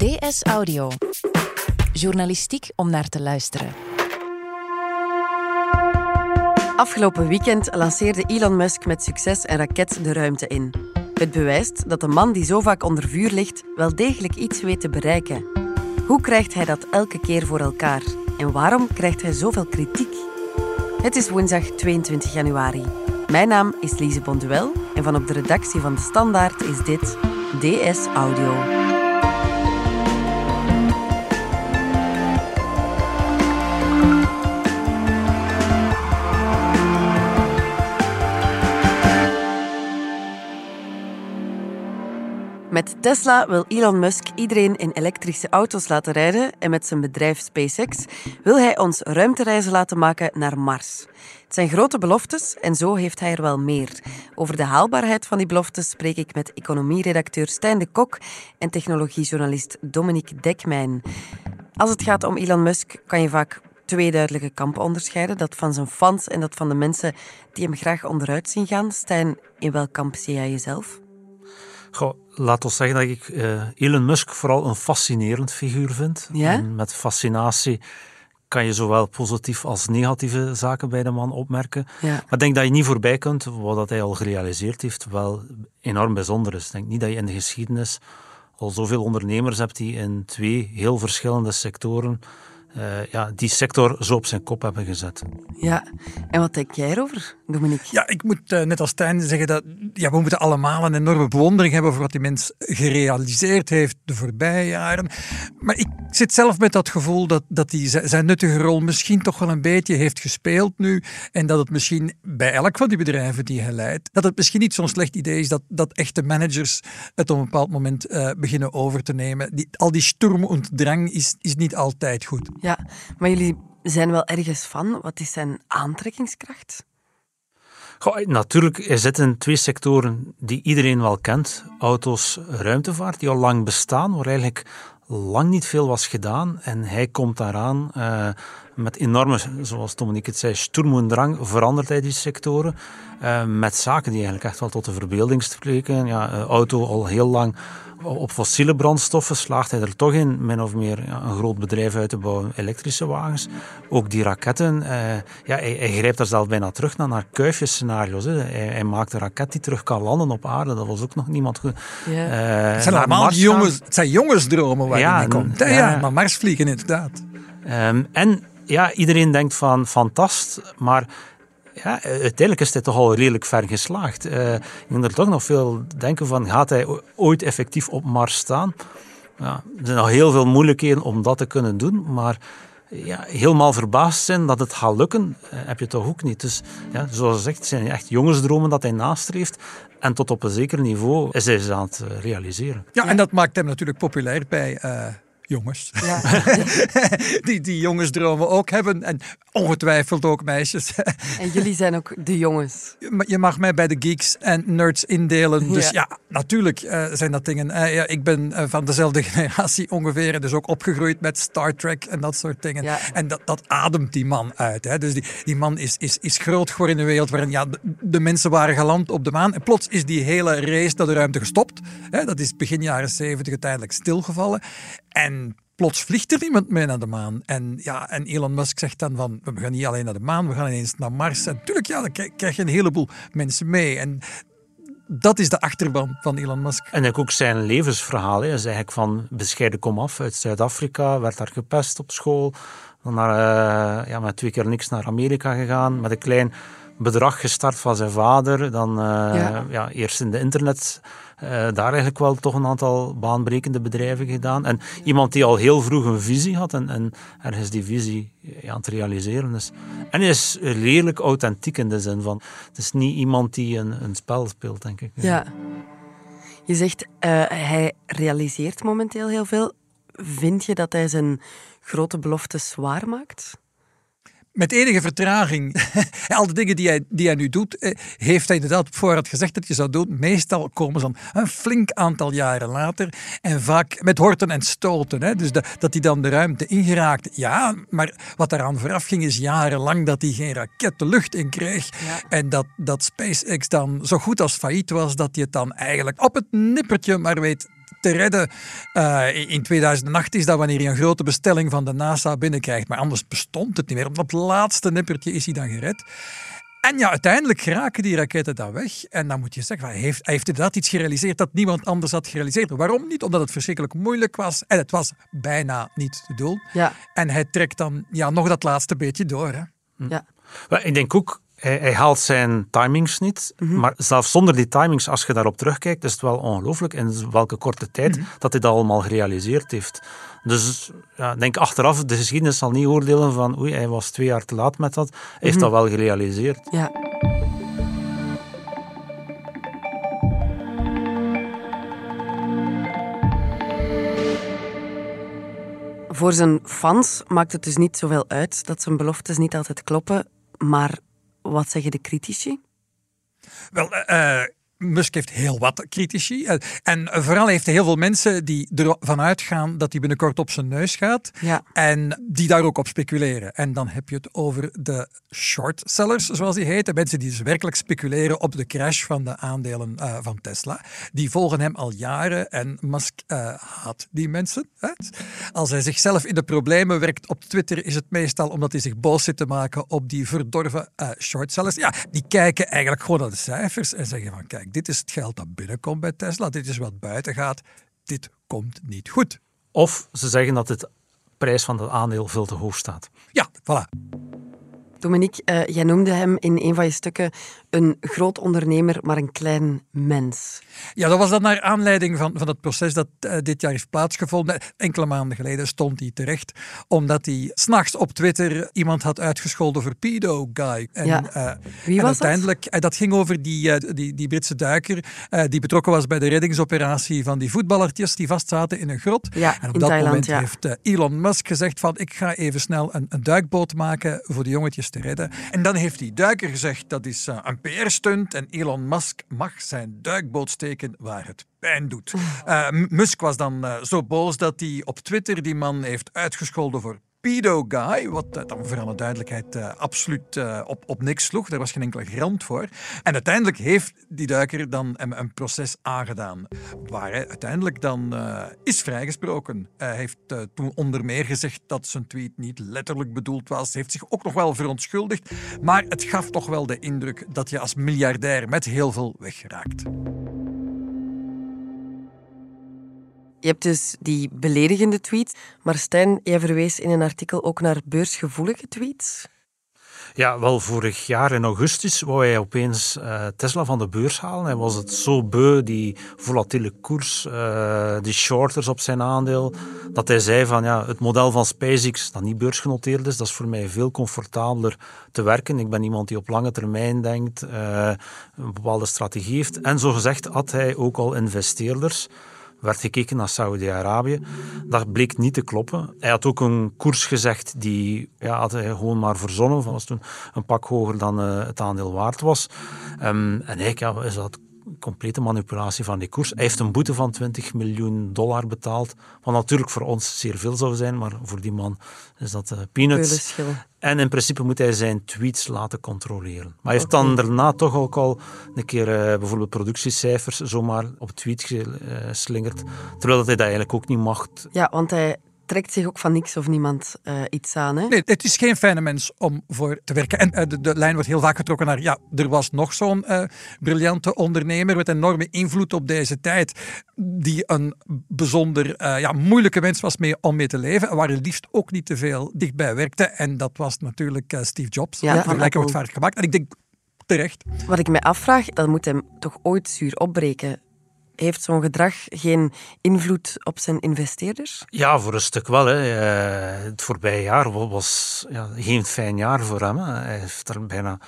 DS Audio. Journalistiek om naar te luisteren. Afgelopen weekend lanceerde Elon Musk met succes een raket de ruimte in. Het bewijst dat de man die zo vaak onder vuur ligt wel degelijk iets weet te bereiken. Hoe krijgt hij dat elke keer voor elkaar? En waarom krijgt hij zoveel kritiek? Het is woensdag 22 januari. Mijn naam is Lise Bonduel en van op de redactie van De Standaard is dit DS Audio. Met Tesla wil Elon Musk iedereen in elektrische auto's laten rijden en met zijn bedrijf SpaceX wil hij ons ruimtereizen laten maken naar Mars. Het zijn grote beloftes en zo heeft hij er wel meer. Over de haalbaarheid van die beloftes spreek ik met economieredacteur Stijn de Kok en technologiejournalist Dominique Dekmijn. Als het gaat om Elon Musk kan je vaak twee duidelijke kampen onderscheiden. Dat van zijn fans en dat van de mensen die hem graag onderuit zien gaan. Stijn, in welk kamp zie jij jezelf? Goh, laat ons zeggen dat ik uh, Elon Musk vooral een fascinerend figuur vind. Ja? En met fascinatie kan je zowel positieve als negatieve zaken bij de man opmerken. Ja. Maar ik denk dat je niet voorbij kunt wat hij al gerealiseerd heeft, wel enorm bijzonder is. Ik denk niet dat je in de geschiedenis al zoveel ondernemers hebt die in twee heel verschillende sectoren uh, ja, die sector zo op zijn kop hebben gezet. Ja, en wat denk jij erover, Dominique? Ja, ik moet uh, net als Stijn zeggen dat ja, we moeten allemaal een enorme bewondering hebben voor wat die mens gerealiseerd heeft de voorbije jaren. Maar ik zit zelf met dat gevoel dat, dat hij zijn nuttige rol misschien toch wel een beetje heeft gespeeld nu. En dat het misschien bij elk van die bedrijven die hij leidt, dat het misschien niet zo'n slecht idee is dat, dat echte managers het op een bepaald moment uh, beginnen over te nemen. Die, al die sturm en drang is, is niet altijd goed. Ja, maar jullie zijn wel ergens van. Wat is zijn aantrekkingskracht? Goh, natuurlijk, er zitten twee sectoren die iedereen wel kent. Auto's, ruimtevaart, die al lang bestaan, waar eigenlijk lang niet veel was gedaan. En hij komt daaraan uh, met enorme, zoals Dominique het zei, sturm verandert hij die sectoren. Uh, met zaken die eigenlijk echt wel tot de verbeelding spreken. Ja, uh, auto al heel lang op fossiele brandstoffen slaagt hij er toch in min of meer ja, een groot bedrijf uit te bouwen, elektrische wagens. Ook die raketten, eh, ja, hij, hij, grijpt daar zelf bijna terug naar, naar kuifjescenario's. Hij, hij, maakt een raket die terug kan landen op aarde, dat was ook nog niemand goed. Ja. Uh, het zijn allemaal jongens, het zijn jongensdromen waar ja, hij komt. Ja, ja, maar Mars vliegen inderdaad. Um, en ja, iedereen denkt van fantast, maar ja, uiteindelijk is hij toch al redelijk ver geslaagd. Uh, ik er toch nog veel denken van, gaat hij ooit effectief op Mars staan? Ja, er zijn nog heel veel moeilijkheden om dat te kunnen doen, maar ja, helemaal verbaasd zijn dat het gaat lukken, heb je toch ook niet. Dus ja, zoals gezegd, het zijn echt jongensdromen dat hij nastreeft. En tot op een zeker niveau is hij ze aan het realiseren. Ja, en dat maakt hem natuurlijk populair bij uh, jongens. Ja. die, die jongensdromen ook hebben. En ongetwijfeld ook meisjes. en jullie zijn ook de jongens. Je mag mij bij de geeks en nerds indelen. Dus ja, Ja. natuurlijk uh, zijn dat dingen. Uh, ja, ik ben uh, van dezelfde generatie ongeveer. Dus ook opgegroeid met Star Trek en dat soort dingen. Ja. En dat, dat ademt die man uit. Hè. Dus die, die man is, is, is groot geworden in een wereld waarin ja, de, de, mensen waren geland op de maan. En plots is die hele race naar de ruimte gestopt. Hè. Dat is begin jaren zeventig uiteindelijk stilgevallen. En plots vliegt er niemand mee naar de maan. En, ja, en Elon Musk zegt dan van, we gaan niet alleen naar de maan, we gaan ineens naar Mars. En natuurlijk, ja, dan krijg je een heleboel mensen mee. En dat is de achterban van Elon Musk. En ook zijn levensverhaal. Hij is eigenlijk van bescheiden komaf uit Zuid-Afrika, werd daar gepest op school. Dan naar, uh, ja, met twee keer niks naar Amerika gegaan, met een klein bedrag gestart van zijn vader. Dan uh, ja. Ja, eerst in de internet uh, daar eigenlijk wel toch een aantal baanbrekende bedrijven gedaan. En iemand die al heel vroeg een visie had en, en ergens die visie ja, aan het realiseren is. En hij is redelijk authentiek in de zin van, het is niet iemand die een, een spel speelt, denk ik. Ja. Je zegt, hij realiseert momenteel heel veel. Vind je dat hij zijn grote beloftes zwaar maakt? Met enige vertraging, al de dingen die hij, die hij nu doet, eh, heeft hij inderdaad op voorhand gezegd dat je zou doen. Meestal komen ze dan een flink aantal jaren later en vaak met horten en stoten. Hè. Dus dat hij dan de ruimte ingeraakt. Ja, maar wat daaraan vooraf ging is jarenlang dat hij geen raket de lucht in kreeg. Ja. En dat, dat SpaceX dan zo goed als failliet was dat hij het dan eigenlijk op het nippertje maar weet te redden. Uh, in 2008 is dat wanneer je een grote bestelling van de NASA binnenkrijgt. Maar anders bestond het niet meer. Op dat laatste nippertje is hij dan gered. En ja, uiteindelijk geraken die raketten dan weg. En dan moet je zeggen, hij heeft, hij heeft inderdaad iets gerealiseerd dat niemand anders had gerealiseerd. Waarom niet? Omdat het verschrikkelijk moeilijk was. En het was bijna niet te doen. Ja. En hij trekt dan ja, nog dat laatste beetje door. Hè. Ja. ik denk ook, hij, haalt zijn timings niet. Mhm. Maar zelfs zonder die timings, als je daarop terugkijkt, is het wel ongelooflijk in welke korte tijd mhm. dat hij dat allemaal gerealiseerd heeft. Dus ja, denk achteraf, de geschiedenis zal niet oordelen van oei, hij was twee jaar te laat met dat. Hij heeft mhm. dat wel gerealiseerd. Ja. Voor zijn fans maakt het dus niet zoveel uit dat zijn beloftes niet altijd kloppen. Maar wat zeggen de critici? Wel, uh, Musk heeft heel wat critici. Eh, en vooral heeft hij heel veel mensen die ervan uitgaan dat hij binnenkort op zijn neus gaat. Ja. En die daar ook op speculeren. En dan heb je het over de short sellers, zoals die heten. Mensen die dus werkelijk speculeren op de crash van de aandelen uh, van Tesla. Die volgen hem al jaren en Musk uh, haat die mensen. Hè? Als hij zichzelf in de problemen werkt op Twitter, is het meestal omdat hij zich boos zit te maken op die verdorven short sellers. Ja, die kijken eigenlijk gewoon naar de cijfers en zeggen van kijk, dit is het geld dat binnenkomt bij Tesla, dit is wat buiten gaat, dit komt niet goed. Of ze zeggen dat het prijs van het aandeel veel te hoog staat. Ja, voilà. Dominique, uh, jij noemde hem in een van je stukken een groot ondernemer, maar een klein mens. Ja, dat was dan naar aanleiding van, van het proces dat uh, dit jaar heeft plaatsgevonden. Enkele maanden geleden stond hij terecht, omdat hij s'nachts op Twitter iemand had uitgescholden voor pedo guy. En, ja. uh, Wie en was uiteindelijk, dat? dat ging over die, die, die Britse duiker die betrokken was bij de reddingsoperatie van die voetballertjes die vastzaten in een grot. Ja, en op dat Thailand, moment ja. heeft Elon Musk gezegd van ik ga even snel een, een duikboot maken voor de jongetjes te redden. En dan heeft die duiker gezegd dat is uh, een PR-stunt en Elon Musk mag zijn duikboot steken waar het pijn doet. Uh, Musk was dan uh, zo boos dat hij op Twitter die man heeft uitgescholden voor pedo guy, wat uh, dan voor alle duidelijkheid uh, absoluut uh, op, op niks sloeg. Daar was geen enkele grond voor. En uiteindelijk heeft die duiker dan een, een proces aangedaan, waar hij uiteindelijk dan is vrijgesproken. Hij heeft toen onder meer gezegd dat zijn tweet niet letterlijk bedoeld was. Hij heeft zich ook nog wel verontschuldigd, maar het gaf toch wel de indruk dat je als miljardair met heel veel weggeraakt. Je hebt dus die beledigende tweet, maar Stijn, jij verwees in een artikel ook naar beursgevoelige tweets. Ja, wel vorig jaar in augustus wou hij opeens uh, Tesla van de beurs halen. Hij was het zo beu, die volatiele koers, uh, die shorters op zijn aandeel, dat hij zei van ja, het model van SpaceX, dat niet beursgenoteerd is, dat is voor mij veel comfortabeler te werken. Ik ben iemand die op lange termijn denkt, uh, een bepaalde strategie heeft. En zo gezegd had hij ook al investeerders werd gekeken naar Saudi-Arabië. Dat bleek niet te kloppen. Hij had ook een koers gezegd die ja, had hij gewoon maar verzonnen. Dat was toen een pak hoger dan uh, het aandeel waard was. Um, en eigenlijk ja, is dat complete manipulatie van die koers. Hij heeft een boete van 20 miljoen dollar betaald. Wat natuurlijk voor ons zeer veel zou zijn, maar voor die man is dat uh, peanuts. En in principe moet hij zijn tweets laten controleren. Maar hij heeft dan daarna toch ook al een keer uh, bijvoorbeeld productiecijfers zomaar op tweet geslingerd. Terwijl dat hij dat eigenlijk ook niet mag. Ja, want hij trekt zich ook van niks of niemand uh, iets aan. Hè? Nee, het is geen fijne mens om voor te werken. En uh, de, de, lijn wordt heel vaak getrokken naar, ja, er was nog zo'n uh, briljante ondernemer met enorme invloed op deze tijd, die een bijzonder ja, moeilijke mens was mee, om mee te leven, waar het liefst ook niet te veel dichtbij werkte. En dat was natuurlijk Steve Jobs. Ja, Vergelijken wordt vaak gemaakt. En ik denk terecht. Wat ik mij afvraag, dat moet hem toch ooit zuur opbreken heeft zo'n gedrag geen invloed op zijn investeerders? Ja, voor een stuk wel. Hè. Eh, het voorbije jaar was ja, geen fijn jaar voor hem. Hij heeft er bijna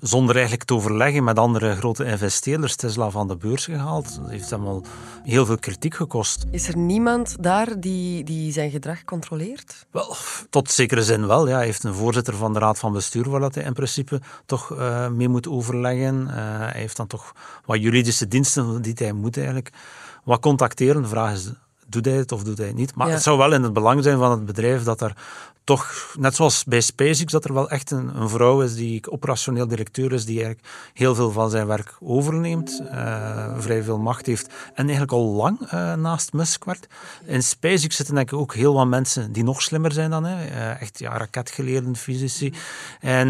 zonder eigenlijk te overleggen met andere grote investeerders Tesla van de beurs gehaald. Dat heeft hem al heel veel kritiek gekost. Is er niemand daar die, die zijn gedrag controleert? Wel, tot zekere zin wel. Ja. Hij heeft een voorzitter van de raad van bestuur waar hij in principe toch uh, mee moet overleggen. Uh, hij heeft dan toch wat juridische diensten die hij moet eigenlijk wat contacteren. De vraag is doet hij het of doet hij het niet. Maar Ja. het zou wel in het belang zijn van het bedrijf dat er toch, net zoals bij SpaceX, dat er wel echt een, een vrouw is die operationeel directeur is, die eigenlijk heel veel van zijn werk overneemt, eh, vrij veel macht heeft en eigenlijk al lang eh, naast Musk werkt. In SpaceX zitten denk ik ook heel wat mensen die nog slimmer zijn dan hij. Eh, echt ja, raketgeleerden, fysici. En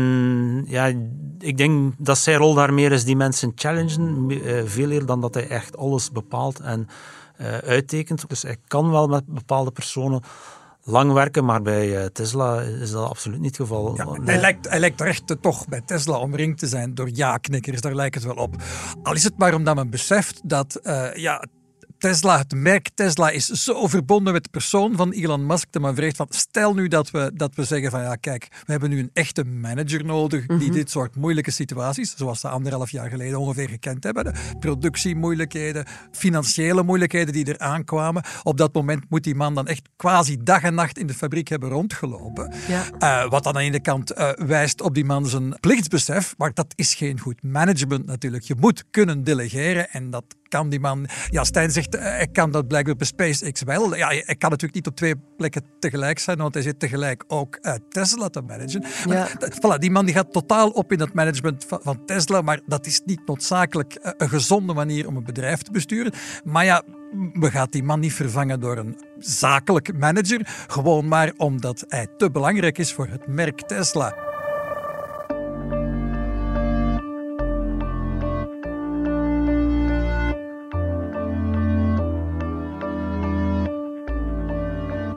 ja, ik denk dat zijn rol daar meer is die mensen challengen, veel eer dan dat hij echt alles bepaalt en eh, uittekent. Dus hij kan wel met bepaalde personen lang werken, maar bij eh, Tesla is dat absoluut niet het geval. Ja, hij, lijkt, hij lijkt er echt toch bij Tesla omringd te zijn door ja-knikkers. Daar lijkt het wel op. Al is het maar omdat men beseft dat eh, ja, Tesla, het merk Tesla, is zo verbonden met de persoon van Elon Musk dat men vreest van stel nu dat we, dat we zeggen van ja kijk, we hebben nu een echte manager nodig die dit soort moeilijke situaties, zoals ze anderhalf jaar geleden ongeveer gekend hebben, de productiemoeilijkheden, financiële moeilijkheden die er aankwamen. Op dat moment moet die man dan echt quasi dag en nacht in de fabriek hebben rondgelopen. Ja. Eh, wat aan de ene kant eh, wijst op die man zijn plichtsbesef, maar dat is geen goed management natuurlijk. Je moet kunnen delegeren en dat kan die man. Ja, Stijn zegt, eh, hij kan dat blijkbaar bij SpaceX wel. Ja, hij kan natuurlijk niet op twee plekken tegelijk zijn, want hij zit tegelijk ook eh, Tesla te managen. Maar, Ja. dat- voilà, die man die gaat totaal op in het management van, van Tesla, maar dat is niet noodzakelijk eh, een gezonde manier om een bedrijf te besturen. Maar ja, we gaan die man niet vervangen door een zakelijk manager, gewoon maar omdat hij te belangrijk is voor het merk Tesla.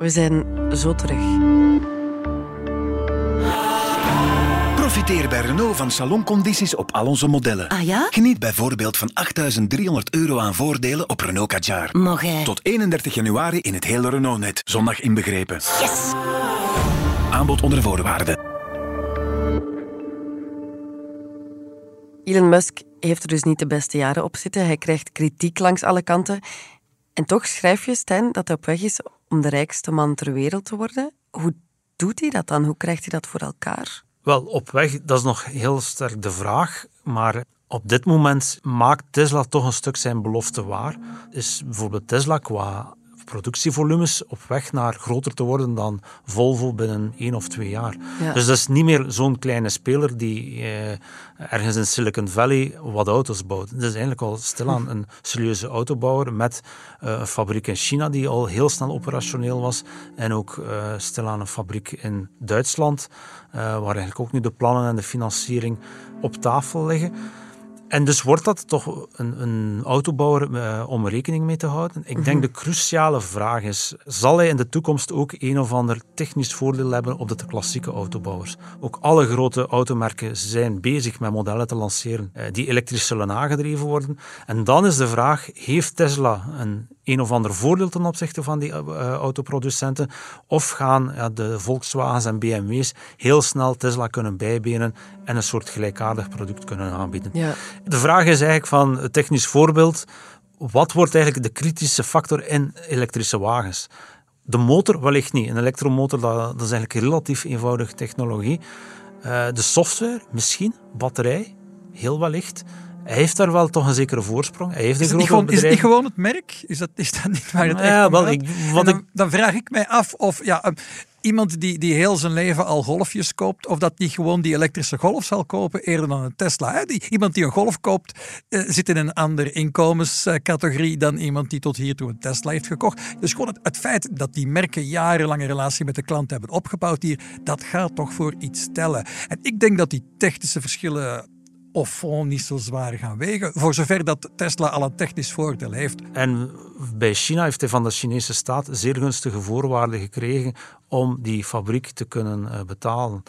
We zijn zo terug. Profiteer bij Renault van saloncondities op al onze modellen. Ah ja? Geniet bijvoorbeeld van 8.300 euro aan voordelen op Renault Kadjar. Mag hij? Tot 31 januari in het hele Renault-net, zondag inbegrepen. Yes! Aanbod onder voorwaarden. Elon Musk heeft er dus niet de beste jaren op zitten. Hij krijgt kritiek langs alle kanten. En toch schrijf je, Stijn, dat hij op weg is om de rijkste man ter wereld te worden. Hoe doet hij dat dan? Hoe krijgt hij dat voor elkaar? Wel, op weg, dat is nog heel sterk de vraag. Maar op dit moment maakt Tesla toch een stuk zijn belofte waar. Is bijvoorbeeld Tesla qua productievolumes op weg naar groter te worden dan Volvo binnen één of twee jaar. Ja. Dus dat is niet meer zo'n kleine speler die eh, ergens in Silicon Valley wat auto's bouwt. Het is eigenlijk al stilaan een serieuze autobouwer met eh, een fabriek in China die al heel snel operationeel was en ook eh stilaan een fabriek in Duitsland, eh, waar eigenlijk ook nu de plannen en de financiering op tafel liggen. En dus wordt dat toch een, een autobouwer eh, om rekening mee te houden. Ik denk de cruciale vraag is, zal hij in de toekomst ook een of ander technisch voordeel hebben op de klassieke autobouwers? Ook alle grote automerken zijn bezig met modellen te lanceren eh, die elektrisch zullen aangedreven worden. En dan is de vraag, heeft Tesla een een of ander voordeel ten opzichte van die eh, autoproducenten? Of gaan ja, de Volkswagens en BMW's heel snel Tesla kunnen bijbenen en een soort gelijkaardig product kunnen aanbieden? Ja. De vraag is eigenlijk van het technisch voorbeeld, wat wordt eigenlijk de kritische factor in elektrische wagens? De motor wellicht niet. Een elektromotor dat, dat is eigenlijk een relatief eenvoudige technologie. Eh, de software misschien, batterij, heel wellicht. Hij heeft daar wel toch een zekere voorsprong. Hij heeft Is het, niet gewoon, is het niet gewoon het merk? Is dat, is dat niet waar het Ja, echt wel, ik- wat dan, ik- dan vraag ik mij af of ja, um, iemand die, die heel zijn leven al golfjes koopt, of dat die gewoon die elektrische golf zal kopen eerder dan een Tesla. Hè? Die, iemand die een golf koopt, eh, zit in een andere inkomenscategorie dan iemand die tot hiertoe een Tesla heeft gekocht. Dus gewoon het, het feit dat die merken jarenlang een relatie met de klant hebben opgebouwd hier, dat gaat toch voor iets tellen. En ik denk dat die technische verschillen of niet zo zwaar gaan wegen, voor zover dat Tesla al een technisch voordeel heeft. En bij China heeft hij van de Chinese staat zeer gunstige voorwaarden gekregen om die fabriek te kunnen eh, betalen.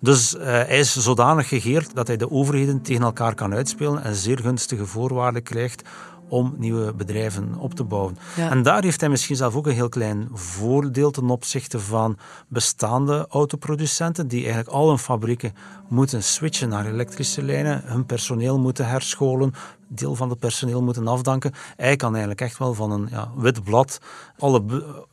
Dus eh, hij is zodanig gegeerd dat hij de overheden tegen elkaar kan uitspelen en zeer gunstige voorwaarden krijgt om nieuwe bedrijven op te bouwen. Ja. En daar heeft hij misschien zelf ook een heel klein voordeel ten opzichte van bestaande autoproducenten die eigenlijk al hun fabrieken moeten switchen naar elektrische lijnen, hun personeel moeten herscholen, deel van het personeel moeten afdanken. Hij kan eigenlijk echt wel van een ja, wit blad. Alle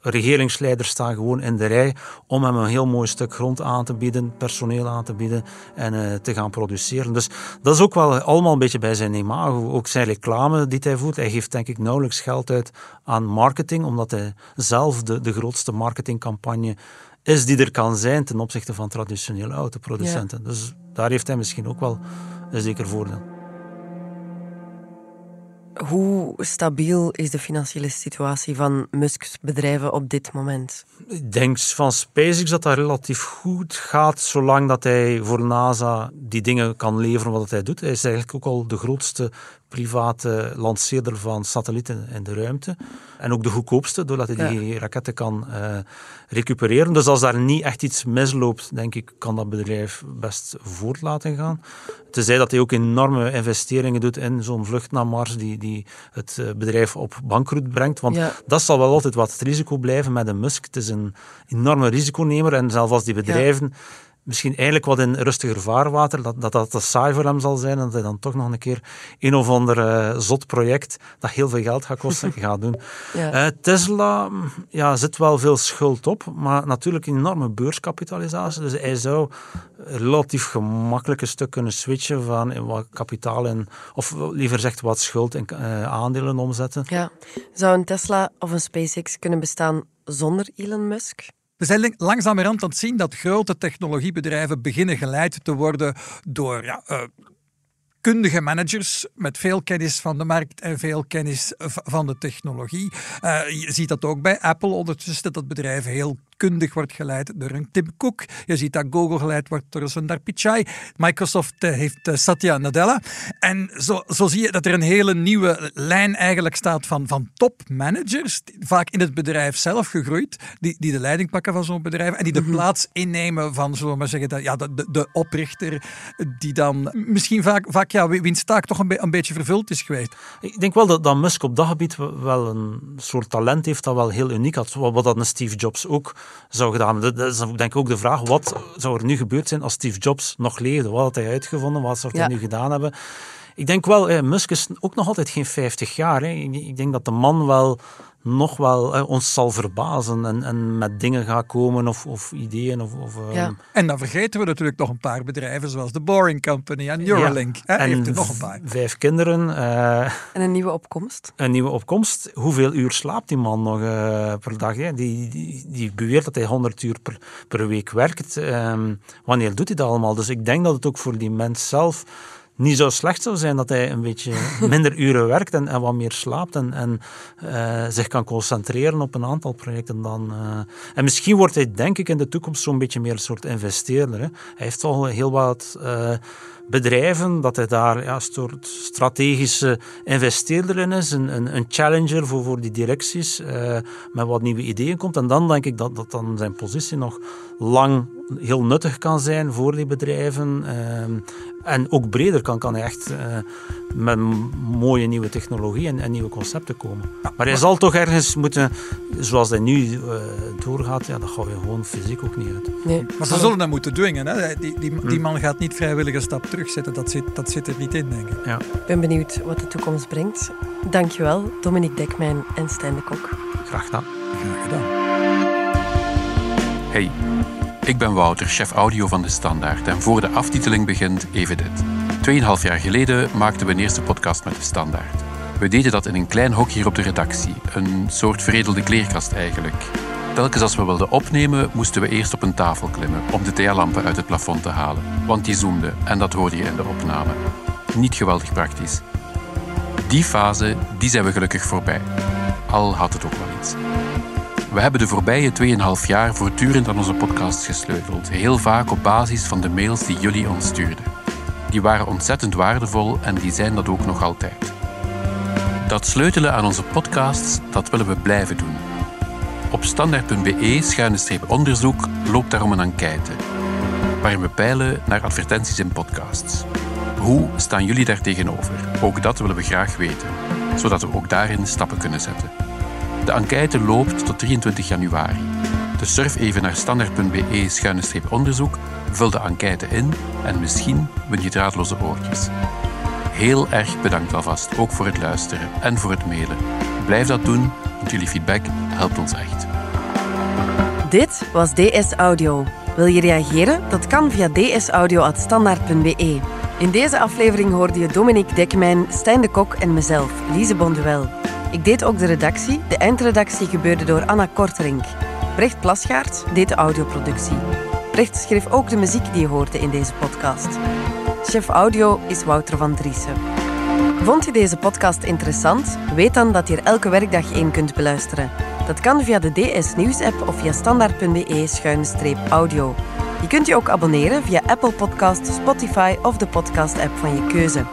regeringsleiders staan gewoon in de rij om hem een heel mooi stuk grond aan te bieden, personeel aan te bieden en uh, te gaan produceren. Dus dat is ook wel allemaal een beetje bij zijn imago. Ook zijn reclame die hij voert. Hij geeft denk ik nauwelijks geld uit aan marketing, omdat hij zelf de, de grootste marketingcampagne is die er kan zijn ten opzichte van traditionele autoproducenten. Ja. Dus daar heeft hij misschien ook wel een zeker voordeel. Hoe stabiel is de financiële situatie van Musk's bedrijven op dit moment? Ik denk van SpaceX dat dat relatief goed gaat, zolang dat hij voor NASA die dingen kan leveren wat hij doet. Hij is eigenlijk ook al de grootste private lanceerder van satellieten in de ruimte. En ook de goedkoopste, doordat hij die raketten kan uh, recupereren. Dus als daar niet echt iets misloopt, denk ik, kan dat bedrijf best voort laten gaan. Tenzij dat hij ook enorme investeringen doet in zo'n vlucht naar Mars, die, die het eh, bedrijf op bankroet brengt. Want dat zal wel altijd wat het risico blijven met een Musk. Het is een enorme risiconemer en zelfs als die bedrijven misschien eigenlijk wat in rustiger vaarwater, dat, dat dat te saai voor hem zal zijn en dat hij dan toch nog een keer een of ander uh, zot project dat heel veel geld gaat kosten, gaat doen. Ja. Uh, Tesla ja, zit wel veel schuld op, maar natuurlijk een enorme beurskapitalisatie. Dus hij zou relatief gemakkelijk een stuk kunnen switchen van wat kapitaal en, of liever gezegd wat schuld en uh, aandelen omzetten. Ja. Zou een Tesla of een SpaceX kunnen bestaan zonder Elon Musk? We zijn langzamerhand aan het zien dat grote technologiebedrijven beginnen geleid te worden door ja, uh, kundige managers met veel kennis van de markt en veel kennis van de technologie. Uh, je ziet dat ook bij Apple ondertussen, dat bedrijf heel wordt geleid door een Tim Cook. Je ziet dat Google geleid wordt door Sundar Pichai. Microsoft eh, heeft eh, Satya Nadella. En zo, zo zie je dat er een hele nieuwe lijn eigenlijk staat van, van topmanagers, vaak in het bedrijf zelf gegroeid, die, die de leiding pakken van zo'n bedrijf en die de mhm. plaats innemen van, zullen we maar zeggen, dat, ja, de, de oprichter, die dan misschien vaak, vaak ja, wiens taak toch een, een beetje vervuld is geweest. Ik denk wel dat, dat Musk op dat gebied wel een soort talent heeft dat wel heel uniek had. Wat dat een Steve Jobs ook zou gedaan hebben. Dat is denk ik ook de vraag, wat zou er nu gebeurd zijn als Steve Jobs nog leefde? Wat had hij uitgevonden? Wat zou hij nu gedaan hebben? Ik denk wel, eh, Musk is ook nog altijd geen 50 jaar. Hè. Ik denk dat de man wel nog wel eh, ons zal verbazen en, en met dingen gaat komen of, of ideeën. Of, of ja. Ehm, en dan vergeten we natuurlijk nog een paar bedrijven zoals de Boring Company en Neuralink. Ja. En heeft er nog een paar. Vijf kinderen. Uh, en een nieuwe opkomst. Een nieuwe opkomst. Hoeveel uur slaapt die man nog uh, per dag? Hè? Die, die, die beweert dat hij 100 uur per, per week werkt. Um, wanneer doet hij dat allemaal? Dus ik denk dat het ook voor die mens zelf niet zo slecht zou zijn dat hij een beetje minder uren werkt en, en wat meer slaapt en, en uh, zich kan concentreren op een aantal projecten dan. Uh, en misschien wordt hij, denk ik, in de toekomst zo'n beetje meer een soort investeerder. Hè. Hij heeft toch heel wat. Bedrijven, dat hij daar ja, een soort strategische investeerder in is, een, een, een challenger voor, voor die directies, uh, met wat nieuwe ideeën komt. En dan denk ik dat, dat dan zijn positie nog lang heel nuttig kan zijn voor die bedrijven. Uh, en ook breder kan, kan hij echt uh, met mooie nieuwe technologie en, en, nieuwe concepten komen. Maar hij zal toch ergens moeten, zoals hij nu uh, doorgaat, ja, dat gaan we gewoon fysiek ook niet uit. Nee. Maar ze zullen hem moeten dwingen. Hè? Die, die, die hm. man gaat niet vrijwillig een stap terugzetten. Dat zit, dat zit er niet in, denk ik. Ja. Ik ben benieuwd wat de toekomst brengt. Dankjewel, Dominique Dekmijn en Stijn de Kok. Graag gedaan. Graag gedaan. Hey. Ik ben Wouter, chef audio van De Standaard. En voor de aftiteling begint even dit. Tweeënhalf jaar geleden maakten we een eerste podcast met De Standaard. We deden dat in een klein hok hier op de redactie. Een soort veredelde kleerkast eigenlijk. Telkens als we wilden opnemen, moesten we eerst op een tafel klimmen om de thealampen uit het plafond te halen. Want die zoemden en dat hoorde je in de opname. Niet geweldig praktisch. Die fase, die zijn we gelukkig voorbij. Al had het ook wel iets. We hebben de voorbije 2,5 jaar voortdurend aan onze podcast gesleuteld, heel vaak op basis van de mails die jullie ons stuurden. Die waren ontzettend waardevol en die zijn dat ook nog altijd. Dat sleutelen aan onze podcasts, dat willen we blijven doen. Op standaard.be-onderzoek loopt daarom een enquête, waarin we peilen naar advertenties in podcasts. Hoe staan jullie daar tegenover? Ook dat willen we graag weten, zodat we ook daarin stappen kunnen zetten. De enquête loopt tot 23 januari. Dus surf even naar standaard.be-onderzoek, vul de enquête in en misschien win je draadloze oortjes. Heel erg bedankt alvast, ook voor het luisteren en voor het mailen. Blijf dat doen, jullie feedback helpt ons echt. Dit was DS Audio. Wil je reageren? Dat kan via dsaudio.standaard.be. In deze aflevering hoorde je Dominique Dekmijn, Stijn de Kok en mezelf, Lise Bonduel. Ik deed ook de redactie. De eindredactie gebeurde door Anna Korterink. Brecht Plasgaard deed de audioproductie. Brecht schreef ook de muziek die je hoorde in deze podcast. Chef audio is Wouter van Driessen. Vond je deze podcast interessant? Weet dan dat je er elke werkdag één kunt beluisteren. Dat kan via de DS Nieuws app of via standaard.be-audio. Je kunt je ook abonneren via Apple Podcast, Spotify of de podcast app van je keuze.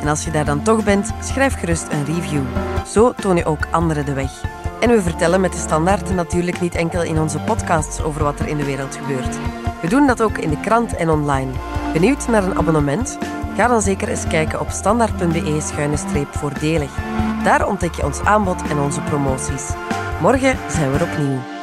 En als je daar dan toch bent, schrijf gerust een review. Zo toon je ook anderen de weg. En we vertellen met de standaarden natuurlijk niet enkel in onze podcasts over wat er in de wereld gebeurt. We doen dat ook in de krant en online. Benieuwd naar een abonnement? Ga dan zeker eens kijken op standaard.be-voordelig. Daar ontdek je ons aanbod en onze promoties. Morgen zijn we er opnieuw.